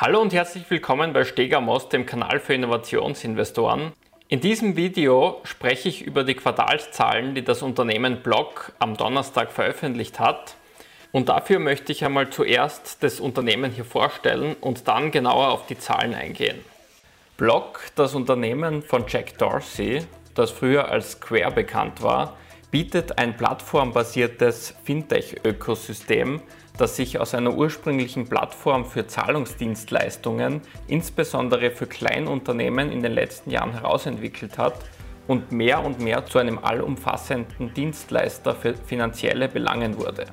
Hallo und herzlich willkommen bei Stegamos, dem Kanal für Innovationsinvestoren. In diesem Video spreche ich über die Quartalszahlen, die das Unternehmen Block am Donnerstag veröffentlicht hat. Und dafür möchte ich einmal zuerst das Unternehmen hier vorstellen und dann genauer auf die Zahlen eingehen. Block, das Unternehmen von Jack Dorsey, das früher als Square bekannt war, bietet ein plattformbasiertes Fintech-Ökosystem, das sich aus einer ursprünglichen Plattform für Zahlungsdienstleistungen, insbesondere für Kleinunternehmen, in den letzten Jahren herausentwickelt hat und mehr und mehr zu einem allumfassenden Dienstleister für finanzielle Belangen wurde.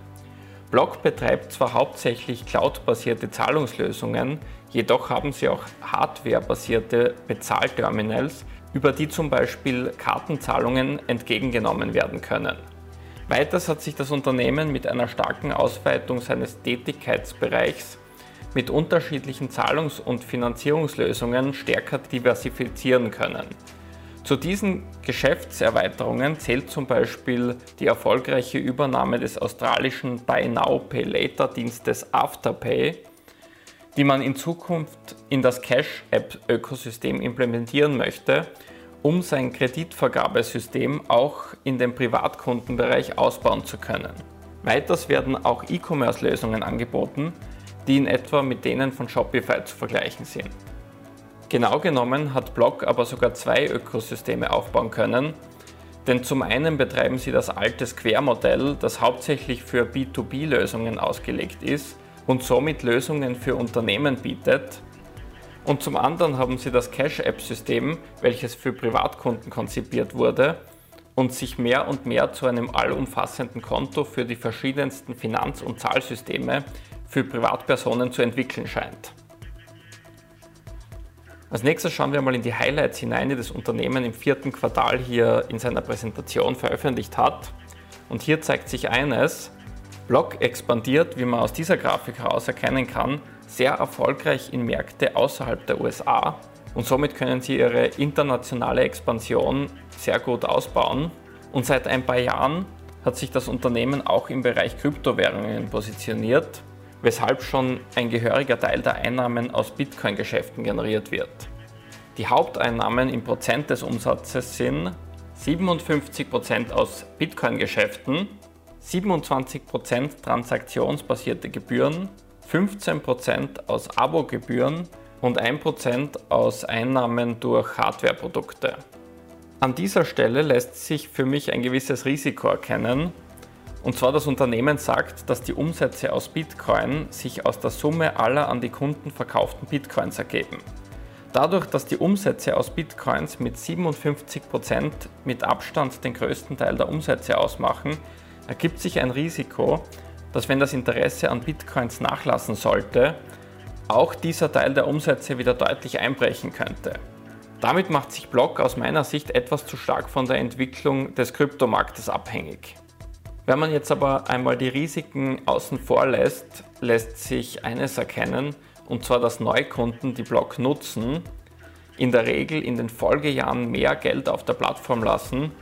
Block betreibt zwar hauptsächlich cloud-basierte Zahlungslösungen, jedoch haben sie auch hardware-basierte Bezahlterminals, über die zum Beispiel Kartenzahlungen entgegengenommen werden können. Weiters hat sich das Unternehmen mit einer starken Ausweitung seines Tätigkeitsbereichs mit unterschiedlichen Zahlungs- und Finanzierungslösungen stärker diversifizieren können. Zu diesen Geschäftserweiterungen zählt zum Beispiel die erfolgreiche Übernahme des australischen Buy Now Pay Later Dienstes Afterpay, die man in Zukunft in das Cash-App-Ökosystem implementieren möchte um sein Kreditvergabesystem auch in den Privatkundenbereich ausbauen zu können. Weiters werden auch E-Commerce-Lösungen angeboten, die in etwa mit denen von Shopify zu vergleichen sind. Genau genommen hat Block aber sogar zwei Ökosysteme aufbauen können, denn zum einen betreiben sie das alte Square-Modell, das hauptsächlich für B2B-Lösungen ausgelegt ist und somit Lösungen für Unternehmen bietet, und zum anderen haben sie das Cash-App-System, welches für Privatkunden konzipiert wurde und sich mehr und mehr zu einem allumfassenden Konto für die verschiedensten Finanz- und Zahlsysteme für Privatpersonen zu entwickeln scheint. Als nächstes schauen wir mal in die Highlights hinein, die das Unternehmen im vierten Quartal hier in seiner Präsentation veröffentlicht hat. Und hier zeigt sich eines, Block expandiert, wie man aus dieser Grafik heraus erkennen kann, sehr erfolgreich in Märkte außerhalb der USA und somit können sie ihre internationale Expansion sehr gut ausbauen. Und seit ein paar Jahren hat sich das Unternehmen auch im Bereich Kryptowährungen positioniert, weshalb schon ein gehöriger Teil der Einnahmen aus Bitcoin-Geschäften generiert wird. Die Haupteinnahmen im Prozent des Umsatzes sind 57% aus Bitcoin-Geschäften, 27% transaktionsbasierte Gebühren, 15% aus Abogebühren und 1% aus Einnahmen durch Hardwareprodukte. An dieser Stelle lässt sich für mich ein gewisses Risiko erkennen. Und zwar das Unternehmen sagt, dass die Umsätze aus Bitcoin sich aus der Summe aller an die Kunden verkauften Bitcoins ergeben. Dadurch, dass die Umsätze aus Bitcoins mit 57% mit Abstand den größten Teil der Umsätze ausmachen, ergibt sich ein Risiko, dass wenn das Interesse an Bitcoins nachlassen sollte, auch dieser Teil der Umsätze wieder deutlich einbrechen könnte. Damit macht sich Block aus meiner Sicht etwas zu stark von der Entwicklung des Kryptomarktes abhängig. Wenn man jetzt aber einmal die Risiken außen vor lässt, lässt sich eines erkennen, und zwar, dass Neukunden, die Block nutzen, in der Regel in den Folgejahren mehr Geld auf der Plattform lassen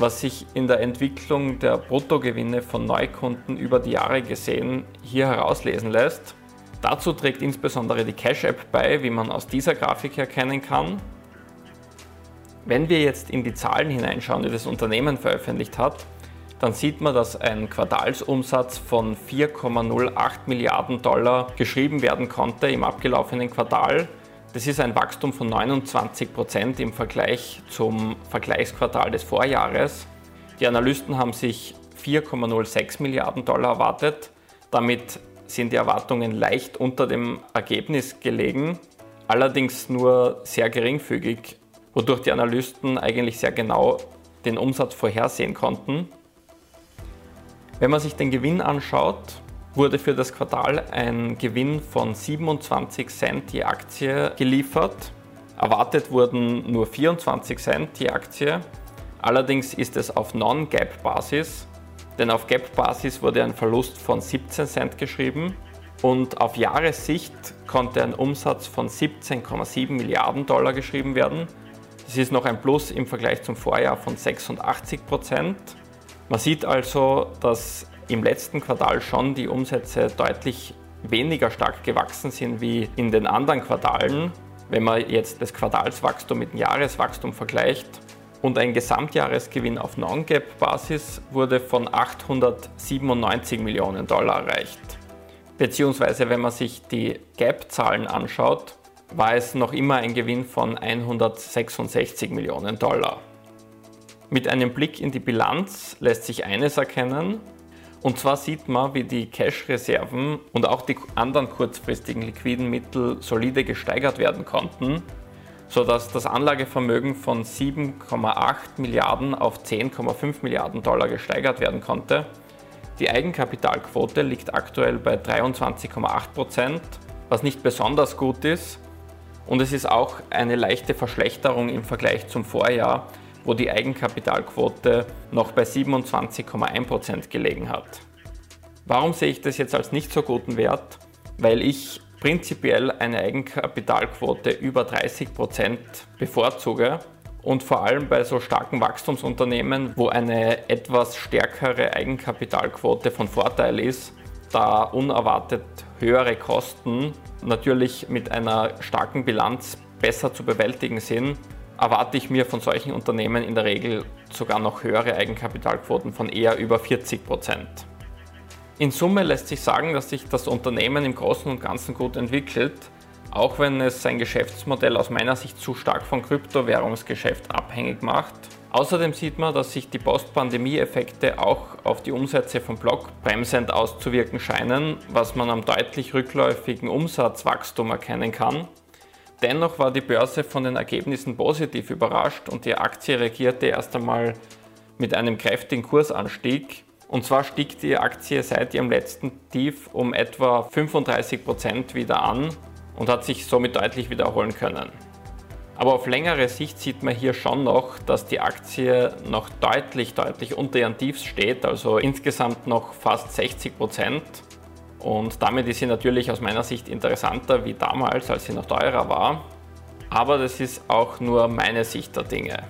was sich in der Entwicklung der Bruttogewinne von Neukunden über die Jahre gesehen hier herauslesen lässt. Dazu trägt insbesondere die Cash-App bei, wie man aus dieser Grafik erkennen kann. Wenn wir jetzt in die Zahlen hineinschauen, die das Unternehmen veröffentlicht hat, dann sieht man, dass ein Quartalsumsatz von 4,08 Milliarden Dollar geschrieben werden konnte im abgelaufenen Quartal das ist ein Wachstum von 29 Prozent im Vergleich zum Vergleichsquartal des Vorjahres. Die Analysten haben sich 4,06 Milliarden Dollar erwartet. Damit sind die Erwartungen leicht unter dem Ergebnis gelegen, allerdings nur sehr geringfügig, wodurch die Analysten eigentlich sehr genau den Umsatz vorhersehen konnten. Wenn man sich den Gewinn anschaut, wurde für das Quartal ein Gewinn von 27 Cent je Aktie geliefert. Erwartet wurden nur 24 Cent je Aktie. Allerdings ist es auf Non-Gap-Basis, denn auf Gap-Basis wurde ein Verlust von 17 Cent geschrieben und auf Jahressicht konnte ein Umsatz von 17,7 Milliarden Dollar geschrieben werden. Das ist noch ein Plus im Vergleich zum Vorjahr von 86 Prozent. Man sieht also, dass im letzten Quartal schon die Umsätze deutlich weniger stark gewachsen sind wie in den anderen Quartalen, wenn man jetzt das Quartalswachstum mit dem Jahreswachstum vergleicht, und ein Gesamtjahresgewinn auf Non-Gap-Basis wurde von 897 Millionen Dollar erreicht. Beziehungsweise wenn man sich die Gap-Zahlen anschaut, war es noch immer ein Gewinn von 166 Millionen Dollar. Mit einem Blick in die Bilanz lässt sich eines erkennen, und zwar sieht man, wie die Cash-Reserven und auch die anderen kurzfristigen liquiden Mittel solide gesteigert werden konnten, sodass das Anlagevermögen von 7,8 Milliarden auf 10,5 Milliarden Dollar gesteigert werden konnte. Die Eigenkapitalquote liegt aktuell bei 23,8 Prozent, was nicht besonders gut ist. Und es ist auch eine leichte Verschlechterung im Vergleich zum Vorjahr, wo die Eigenkapitalquote noch bei 27,1 Prozent gelegen hat. Warum sehe ich das jetzt als nicht so guten Wert? Weil ich prinzipiell eine Eigenkapitalquote über 30 Prozent bevorzuge und vor allem bei so starken Wachstumsunternehmen, wo eine etwas stärkere Eigenkapitalquote von Vorteil ist, da unerwartet höhere Kosten natürlich mit einer starken Bilanz besser zu bewältigen sind, erwarte ich mir von solchen Unternehmen in der Regel sogar noch höhere Eigenkapitalquoten von eher über 40 Prozent. In Summe lässt sich sagen, dass sich das Unternehmen im Großen und Ganzen gut entwickelt, auch wenn es sein Geschäftsmodell aus meiner Sicht zu stark vom Kryptowährungsgeschäft abhängig macht. Außerdem sieht man, dass sich die Post-Pandemie-Effekte auch auf die Umsätze vom Block bremsend auszuwirken scheinen, was man am deutlich rückläufigen Umsatzwachstum erkennen kann. Dennoch war die Börse von den Ergebnissen positiv überrascht und die Aktie reagierte erst einmal mit einem kräftigen Kursanstieg, und zwar stieg die Aktie seit ihrem letzten Tief um etwa 35 Prozent wieder an und hat sich somit deutlich wiederholen können. Aber auf längere Sicht sieht man hier schon noch, dass die Aktie noch deutlich, deutlich unter ihren Tiefs steht, also insgesamt noch fast 60 Prozent. Und damit ist sie natürlich aus meiner Sicht interessanter wie damals, als sie noch teurer war. Aber das ist auch nur meine Sicht der Dinge.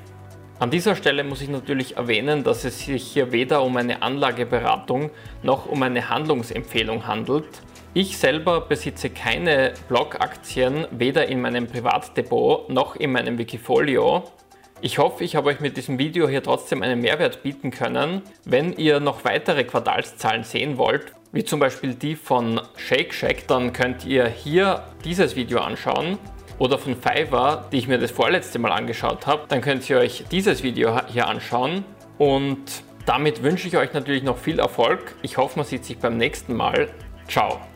An dieser Stelle muss ich natürlich erwähnen, dass es sich hier weder um eine Anlageberatung noch um eine Handlungsempfehlung handelt. Ich selber besitze keine Blog-Aktien, weder in meinem Privatdepot noch in meinem Wikifolio. Ich hoffe, ich habe euch mit diesem Video hier trotzdem einen Mehrwert bieten können. Wenn ihr noch weitere Quartalszahlen sehen wollt, wie zum Beispiel die von Shake Shack, dann könnt ihr hier dieses Video anschauen oder von Fiverr, die ich mir das vorletzte Mal angeschaut habe, dann könnt ihr euch dieses Video hier anschauen. Und damit wünsche ich euch natürlich noch viel Erfolg. Ich hoffe, man sieht sich beim nächsten Mal. Ciao.